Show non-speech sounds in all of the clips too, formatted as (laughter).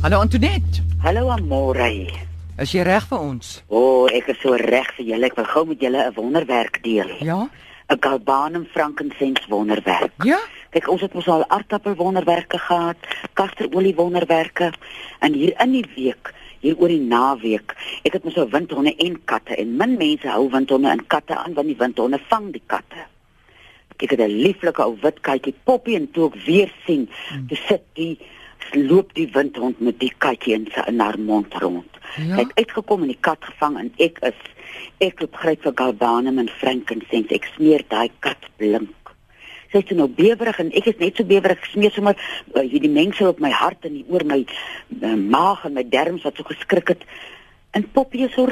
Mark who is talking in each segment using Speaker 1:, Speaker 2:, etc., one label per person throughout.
Speaker 1: Hallo Antoinette.
Speaker 2: Hallo Amore.
Speaker 1: Is jy reg vir ons?
Speaker 2: O, oh, ek is so reg vir julle. Ek wil gou met julle 'n wonderwerk deel.
Speaker 1: Ja.
Speaker 2: 'n Galbanum frankincense wonderwerk.
Speaker 1: Ja.
Speaker 2: Kyk, ons het mos al aardappel wonderwerke gehad, kasterolie wonderwerke en hier in die week, hier oor die naweek, ek het mos so windhonde en katte en min mense hou windhonde en katte aan want die windhonde vang die katte. Ek het 'n lieflike ou wit katjie Poppy en toe ek weer sien, hmm. toe sit die loop die windhond met die katjie in sy in haar mond rond. Ja? Hy het uitgekom en die kat gevang en ek is ek loop gryp vir galbanum en frankincense. Ek smeer daai kat blink. Sy is nou bewerig en ek is net so bewerig smeer sommer uh, hierdie mengsel op my hart en oor my uh, maag en my darmes wat so geskrik het. En Poppy is so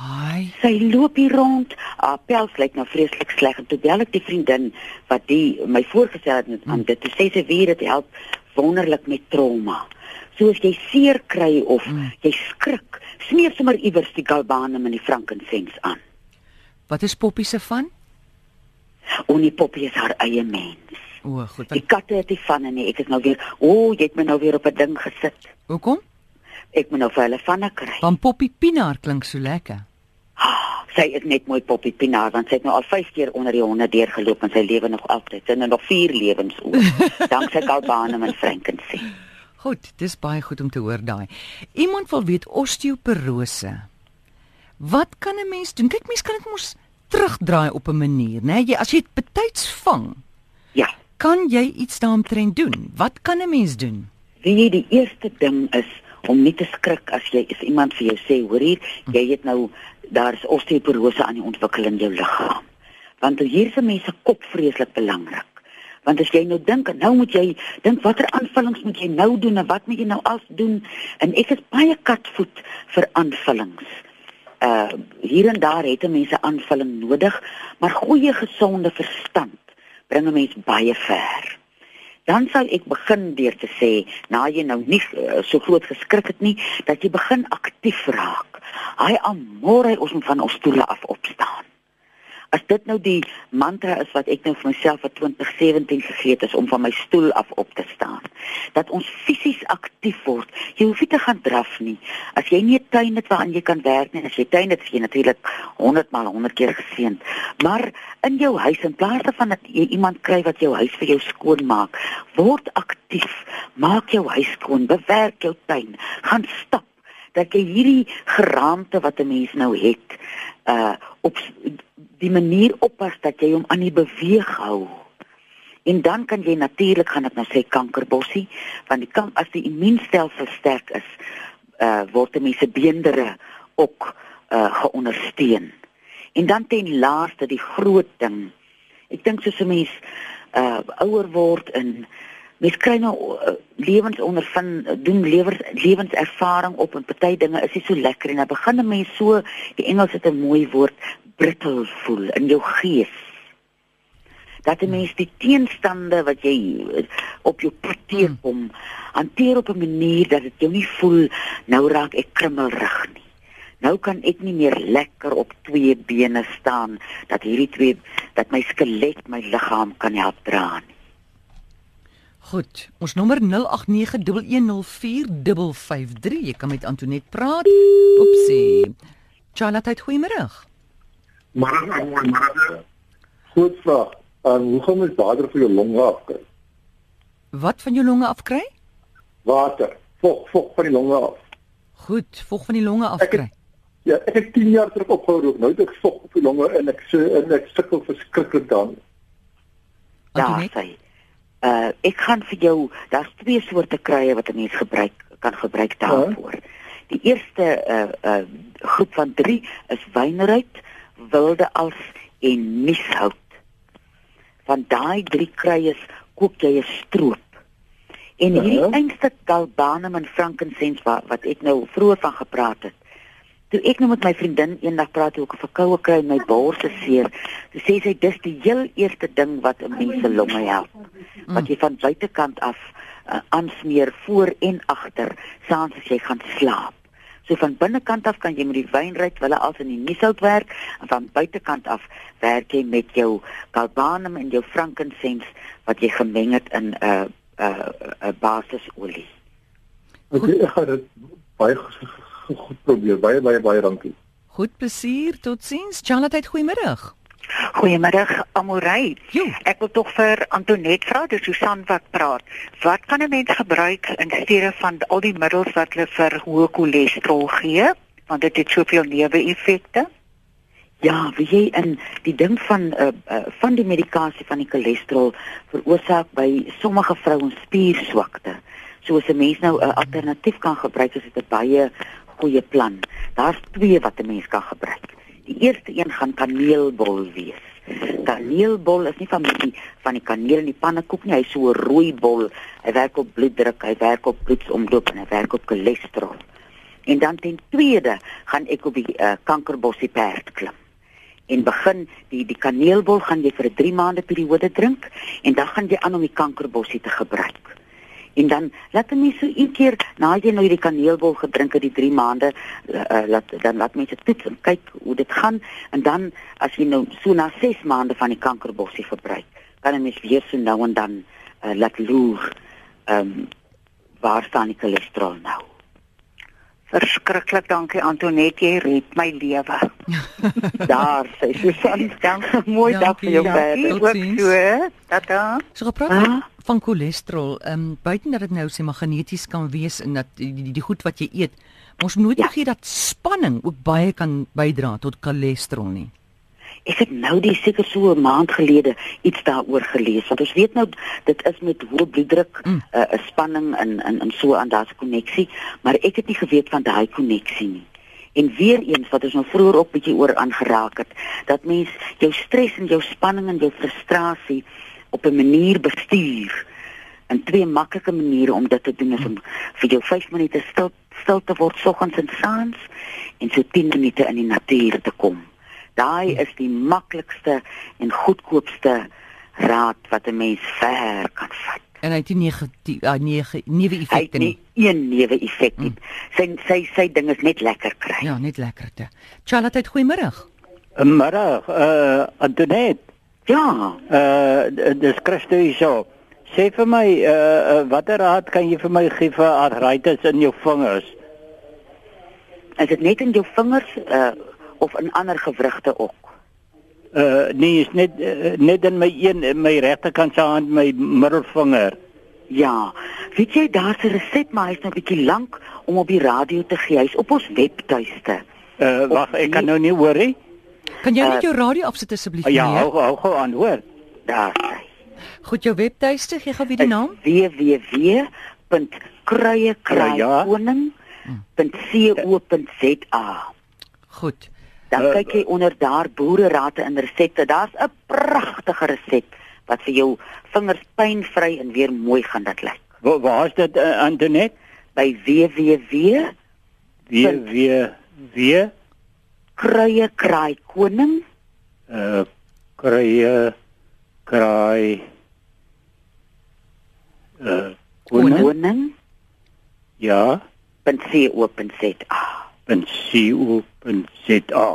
Speaker 1: Hi.
Speaker 2: Sy loop hier rond. Haar pels lyk nou vreeslik sleg en toe bel ek die vriendin wat die my voorgestel het met aan dit. Sy sê sy weet dit help wonderlik met trauma. Soos jy seer kry of mm. jy skrik, smeer sommer iewers die galbanum en die frankincense aan.
Speaker 1: Wat is Poppy se van?
Speaker 2: Onie Poppy is haar eie mens.
Speaker 1: O, goed.
Speaker 2: Die katte het die van en nee, ek is nou weer, o, oh, jy het my nou weer op 'n ding gesit.
Speaker 1: Hoekom?
Speaker 2: Ek moet nou vir hulle vanne kry.
Speaker 1: Van Poppy Pinaar klink so lekker.
Speaker 2: Sy is net mooi Poppy Pinaar want sy het nou al 5 keer onder die honde deurgeloop en sy lewe nog altyd. Sy het nog 4 lewens oor. (laughs) Danksy Galbanum en Frankenstein.
Speaker 1: Goed, dis baie goed om te hoor daai. Iemand wil weet osteoporose. Wat kan 'n mens doen? Kyk, mens kan dit mos terugdraai op 'n manier, né? Jy as jy dit betyds vang.
Speaker 2: Ja.
Speaker 1: Kan jy iets daaromtrent doen? Wat kan 'n mens doen?
Speaker 2: Wie jy die eerste ding is om nie te skrik as jy is iemand vir jou sê, hoor hier, jy het nou daar's osteoporose aan die ontwikkeling in jou liggaam. Want hier se kop vreeslik belangrik. Want as jy nou dink en nou moet jy dink watter aanvullings moet jy nou doen en wat moet jy nou als doen? En ek is baie katvoet vir aanvullings. Uh hier en daar het 'n mens 'n aanvulling nodig, maar goeie gesonde verstand bring 'n mens baie ver dan sal ek begin deur te sê, na jy nou nie uh, so groot geskrik het nie, dat jy begin aktief raak. Hy amore ons moet van ons stoele af opstaan. As dit nou die mantra is wat ek nou vir myself vir 2017 gegee het is om van my stoel af op te staan, dat ons fisies aktief word. Jy hoef nie te gaan draf nie. As jy nie 'n tuin het waaraan jy kan werk nie, as jy tuin het, is jy natuurlik 100 maal 100 keer geseënd. Maar in jou huis in plaas daarvan dat jy iemand kry wat jou huis vir jou skoon maak, word aktief. Maak jou huis skoon, bewerk jou tuin, gaan stap dat jy hierdie geraamte wat 'n mens nou het, uh op die manier oppas dat jy hom aan die beweeg hou. En dan kan jy natuurlik gaan ek nou sê kankerbossie, want die kan as die immuunstelsel sterk is, uh word die mense beendere ook uh geondersteun. En dan ten laaste die groot ding. Ek dink soos 'n mens uh ouer word en mens kry nou uh, lewensondervind doen lewens lewenservaring op en party dinge is nie so lekker en dan begin 'n mens so die Engels het 'n mooi woord brittel voel in jou gees. Dat 'n mens die teenstande wat jy op jou pad teekom, hmm. hanteer op 'n manier dat dit jou nie voel nou raak ek krummelrig nie. Nou kan ek nie meer lekker op twee bene staan dat hierdie twee dat my skelet my liggaam kan help dra nie.
Speaker 1: Goed, ons nommer 0891104553. Jy kan met Antoinette praat. Opsie. Charlotte, goeiemôre.
Speaker 3: Maar as ek maar maar goed vraag, en hoe gaan mens water vir jou longe afkry?
Speaker 1: Wat van jou longe afkry?
Speaker 3: Water, vog, vog van die longe af.
Speaker 1: Goed, vog van die longe afkry.
Speaker 3: Ja, ek het 10 jaar terug opgehou rook. Nou het ek vog op die longe en ek se en ek sukkel verskriklik dan.
Speaker 2: Ja, sê. Uh ek gaan vir jou, daar's twee soorte kruie wat 'n mens gebruik kan gebruik daarvoor. Ja. Die eerste uh uh groep van 3 is wynruit. Wilde als en mishout. Van daai drie kruies kook jy 'n stroop. En hierdie uh -huh. einste galbanum en frankincense wat, wat ek nou vroeër van gepraat het. Toe ek nou met my vriendin eendag praat oor 'n verkoue kry en my bors se seer, toe sê sy dis die heel eerste ding wat 'n mens se longe help. Wat jy van buitekant af uh, aansmeer voor en agter, saans as jy gaan slaap. So van binnekant af kan jy met die wynryk wille als in die niesout werk en van buitekant af werk jy met jou galbanum en jou frankincense wat jy gemeng het in 'n uh, 'n uh, 'n uh, basisolie.
Speaker 3: Ek ja, dit baie goed, goed probeer. Baie baie baie dankie.
Speaker 1: Goed plesier, totsiens. Charlotte, goeiemôre.
Speaker 4: Goeiemiddag Amorey. Ek wil tog vir Antoinette vra, dis Susan wat praat. Wat kan 'n mens gebruik in steede van al die middels wat hulle vir hoë cholesterol gee? Want dit het soveel neeweffekte.
Speaker 2: Ja, wie jy in die ding van uh, uh, van die medikasie van die cholesterol veroorsaak by sommige vrouens spierswakte. So as 'n mens nou 'n alternatief kan gebruik, is dit 'n baie goeie plan. Daar's twee wat 'n mens kan gebruik. Die eerste een gaan kaneelbol wees. Kaneelbol is nie van die van die kaneel in die pannekoek nie, hy's so 'n rooi bol. Hy werk op bloeddruk, hy werk op bloedsomloop en hy werk op cholesterol. En dan ten tweede gaan ek op die uh, kankerbossie perd klim. En begin die die kaneelbol gaan jy vir 'n 3 maande periode drink en dan gaan jy aan om die kankerbossie te gebruik. En dan laat mense so een keer na jy nou die kaneelbol gedrink het die 3 maande uh, laat dan laat mense toets en kyk hoe dit gaan en dan as jy nou so na 6 maande van die kankerbossie gebruik, kan 'n mens weer so nou en dan uh, laat loer ehm um, waar staan die cholesterol nou?
Speaker 4: Verskriklik dankie Antoinette, jy red my lewe. (laughs)
Speaker 2: Daar sê Susan, dankie mooi dag vir jou
Speaker 1: Dankie,
Speaker 2: werk.
Speaker 4: Ook so. Tata.
Speaker 1: So gepraat
Speaker 2: Ah.
Speaker 1: van, van cholesterol, ehm um, buiten dat dit nou sê maar geneties kan wees en dat die, die, die goed wat jy eet, ons moet nooit
Speaker 2: Ja.
Speaker 1: vergeet dat spanning ook baie kan bydra tot cholesterol nie.
Speaker 2: Ek het nou die seker so 'n maand gelede iets daaroor gelees want ons weet nou dit is met hoë bloeddruk 'n
Speaker 1: Mm.
Speaker 2: uh, spanning en en en so aan daardie koneksie, maar ek het nie geweet van daai koneksie nie. En weer eens wat ons nou vroeër ook bietjie oor aangeraak het, dat mens jou stres en jou spanning en jou frustrasie op 'n manier bestuur. En twee maklike maniere om dit te doen is om vir jou 5 minute stil stil te word soggens en saans en so 10 minute in die natuur te kom. Daai is die maklikste en goedkoopste raad wat 'n mens ver kan vat.
Speaker 1: En hy het nie negatief uh, nege neuwe
Speaker 2: Hy het
Speaker 1: effekte
Speaker 2: nie
Speaker 1: nie.
Speaker 2: een newe effek nie. Sy sy sy ding is net lekker kry.
Speaker 1: Ja, net lekkerte. Charlotte, goeiemôre.
Speaker 5: Middag, uh Antoinette.
Speaker 2: Ja,
Speaker 5: Uh dis Christo hierso. Sê vir my uh, uh watter raad kan jy vir my gee vir arthritis in jou vingers?
Speaker 2: is dit net in jou vingers uh of in ander gewrigte ook?
Speaker 5: Uh nee, is net uh, net in my een my regterkant se hand, my middelvinger.
Speaker 2: Ja. Weet jy daar's 'n resep maar hy's nou 'n bietjie lank om op die radio te gee. Hy's op ons webtuiste.
Speaker 5: Uh wag, ek kan nou nie hoor nie.
Speaker 1: Kan jy net
Speaker 2: Uh,
Speaker 1: jou radio afsit asseblief?
Speaker 5: Uh, ja, hou hou gou aan, hoor.
Speaker 2: Daar sê.
Speaker 1: Goed, jou webtuiste, gee gou weer die naam.
Speaker 2: www.kruiekruikoning.co.za.
Speaker 1: Goed.
Speaker 2: Dan
Speaker 5: Uh,
Speaker 2: kyk jy onder daar boererate en resepte. Daar's 'n pragtige resep wat vir jou vingers pynvry en weer mooi gaan dit lyk.
Speaker 5: Waar waar is dit uh, Antoinette?
Speaker 2: By www
Speaker 5: Weer weer weer
Speaker 2: kruiekraaikoning
Speaker 5: uh krye kraai uh koning
Speaker 2: koning
Speaker 5: ja
Speaker 2: .co.za.
Speaker 5: .co.za.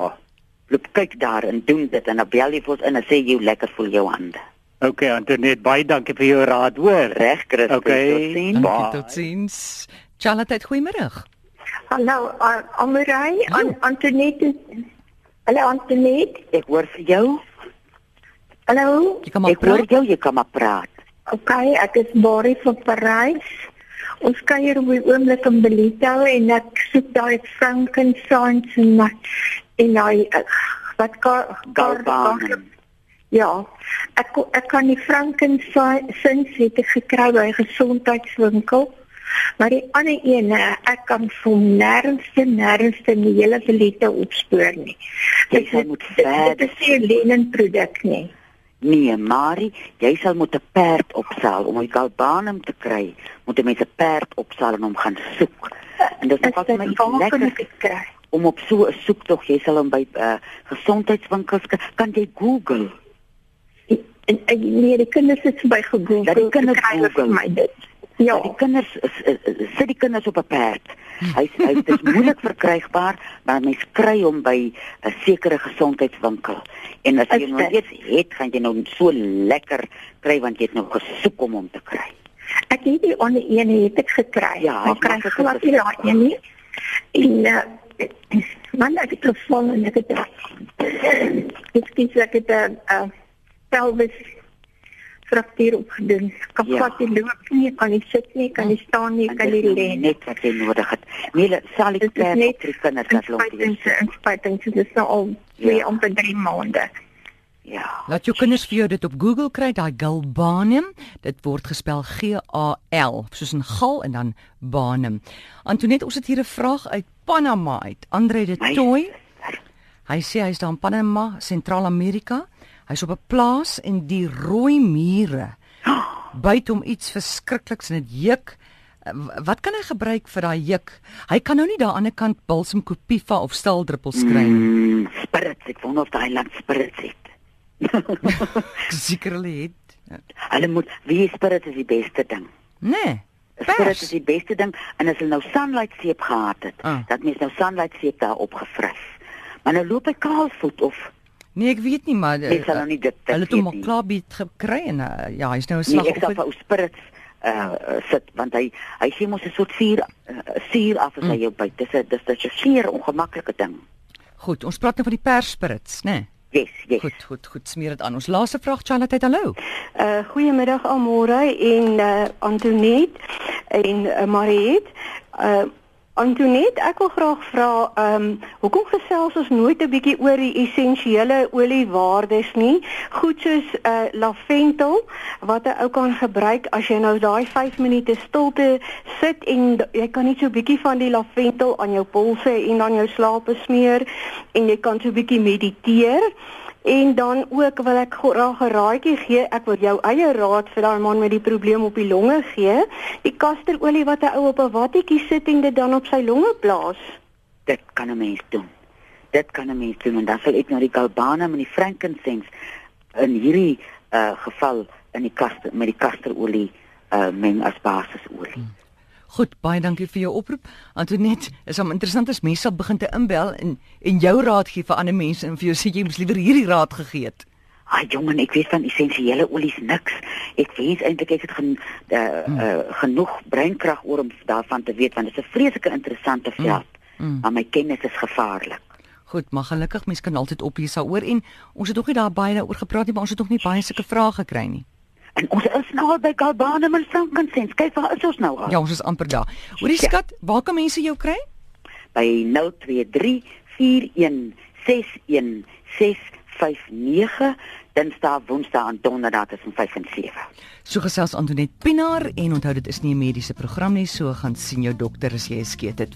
Speaker 2: Loop kyk daar en doen dit en dan bel jy vir ons en sê jy lekker voel jou hande.
Speaker 5: Okay, Antoinette, baie dankie vir jou raad, hoor.
Speaker 2: Reg, Christus.
Speaker 5: Okay.
Speaker 2: Totsiens.
Speaker 5: Bye.
Speaker 1: Dankie, totsiens. Charlotte, goeiemôre.
Speaker 6: Hallo, Amorai, An Antoinette. Hallo Antoinette.
Speaker 2: Ek hoor vir jou.
Speaker 6: Hallo.
Speaker 2: Ek hoor
Speaker 1: praat.
Speaker 2: jou, jy kan maar praat.
Speaker 6: Okay, ek is Bari van Parys. Ons kuier op die oomblik in Belito en ek soek daai frankincense en dat- en daai uh, wat ka
Speaker 2: Galbanum.
Speaker 6: Ja, ek ek kan die frankincense het ek gekry by 'n gesondheidswinkel. Maar die ander een, eh, ek kan van nêrensste nêrensste in die hele Belito opspoor nie. Dit is-
Speaker 2: moet verder
Speaker 6: Dit is nie 'n Lenin produk nie.
Speaker 2: Nee, Marie, jy sal moet 'n perd opsaal om 'n galbanum te kry. Moet 'n mens 'n perd opsaal en hom gaan soek. En dit is
Speaker 6: dit
Speaker 2: my lekker
Speaker 6: kry?
Speaker 2: om op so 'n soektog, jy sal hom by uh, gesondheidswinkels kan, jy Google.
Speaker 6: En, en nee, die kinders het by gegoogel.
Speaker 2: Ja, die kinders
Speaker 6: vir
Speaker 2: Google.
Speaker 6: my dit. Ja.
Speaker 2: Die kinders sit die kinders op 'n perd. Hy hy dit is moeilik verkrygbaar, maar mens kry hom by 'n sekere gesondheidswinkel. En as jy nou eers het, gaan jy nou so lekker kry want jy het nou gesoek om hom te kry.
Speaker 6: Ek het die ander een het ek gekry.
Speaker 2: Ja,
Speaker 6: maar kry
Speaker 2: dit
Speaker 6: glad nie daai een nie. En uh, man ek het gevang en ek het ek skiet (clears throat) ek het 'n uh, pelvis fraktuur opgedoen. Kan
Speaker 2: Ja.
Speaker 6: glad nie loop nie, kan nie sit nie, kan nie staan nie, kan nie lê nie.
Speaker 2: net wat jy nodig het. Nee, sal ek
Speaker 6: Dit is
Speaker 2: kyk
Speaker 6: net
Speaker 2: op die kinders wat loop
Speaker 6: inspuiting,
Speaker 2: hier.
Speaker 6: inspuiting, so dit is nou al twee
Speaker 2: Ja.
Speaker 6: amper 3 maande.
Speaker 2: Ja.
Speaker 1: Laat jou kinders vir jou dit op Google kry, daai galbanium. Dit word gespel G A L, soos 'n gal en dan banum. Antoinette, ons het hier 'n vraag uit Panama uit. Andre de Toy. Hy sê hy's daar in Panama, Sentraal-Amerika. Hy's op 'n plaas en die rooi mure (gasps) byt hom iets verskrikliks en dit juk. W- Wat kan hy gebruik vir daai juk? Hy kan nou nie daar aan die ander kant balsam kopiva of staldruppels kry nie.
Speaker 2: Mm, spirits, ek wonder of daai land spirits het. (laughs) (laughs)
Speaker 1: Seker hulle het.
Speaker 2: Hulle moet wie spirits is die beste ding.
Speaker 1: Nee.
Speaker 2: Spirits is die beste ding en as hulle nou sunlight seep gehad het,
Speaker 1: Ah.
Speaker 2: dat mens nou sunlight seep daar opgefris. Maar nou loop hy kaalvoet of
Speaker 1: Nee, ek weet nie, maar
Speaker 2: Mens sal nou nie dit- dit
Speaker 1: Hulle het hom al
Speaker 2: nie.
Speaker 1: klaar bied gekry en uh, ja, hy's nou 'n
Speaker 2: nee,
Speaker 1: slag
Speaker 2: ek sal
Speaker 1: op.
Speaker 2: vir ou spirits uh sit want hy hy sien mos 'n soort vuur uh, suur af as hy jou byt. Dis 'n dis dis 'n seer ongemaklike ding.
Speaker 1: Goed, ons praat nou van die persprits, né? Nee.
Speaker 2: Yes, yes.
Speaker 1: Goed, goed, goed, smeer dit aan. Ons laaste vraag Charlotte, hallo.
Speaker 7: Uh goeiemiddag almore en uh Antoinette en uh, Mariet. Uh Antoinette, ek wil graag vra, ehm um, hoekom gesels ons nooit 'n bietjie oor die essensiële oliewaardes nie? Goed soos uh lavendel wat 'n ou kan gebruik as jy nou daai 5 minute stilte sit en jy kan net so 'n bietjie van die lavendel aan jou polse en dan jou slaape smeer en jy kan so 'n bietjie mediteer. En dan ook wil ek graag 'n raadjie gee. Ek wil jou eie raad vir daai man met die probleem op die longe gee. Die kasterolie wat 'n ou op 'n wattetjie sit en dit dan op sy longe blaas.
Speaker 2: Dit kan 'n mens doen. Dit kan 'n mens doen en dan sal ek nou die galbanum en die frankincense in hierdie uh geval in die kaster met die kasterolie uh meng as basisolie.
Speaker 1: Goed, baie dankie vir jou oproep. Antoinette, is hom interessant as mense sal begin te inbel en en jou raad gee vir ander mense en vir jou sê jy moes liewer hierdie raad gegee het.
Speaker 2: Ag jongen, ek weet van essensiële olies niks. Ek wens eintlik ek het gen, uh, uh, genoeg breinkrag oor om daarvan te weet want dit is 'n vreeslike interessante veld.
Speaker 1: Mm.
Speaker 2: Maar my kennis is gevaarlik.
Speaker 1: Goed, maar gelukkig mense kan altyd oplees daaroor en ons het nog nie daar baie daaroor gepraat nie, maar ons het nog nie baie sulke vrae gekry nie.
Speaker 2: En ons is nou al by galbanum en frankincense. Kyk waar is ons nou al?
Speaker 1: Ja, ons is amper daar. Hoorie
Speaker 2: Ja.
Speaker 1: skat, waar kan mense jou kry?
Speaker 2: by 0234161659 Dinsdae, Woensdae en Donderdae tussen 5 en 7.
Speaker 1: So gesels Antoinette Pinaar en onthou dit is nie 'n mediese program nie, so gaan sien jou dokter as jy 'n skeet het.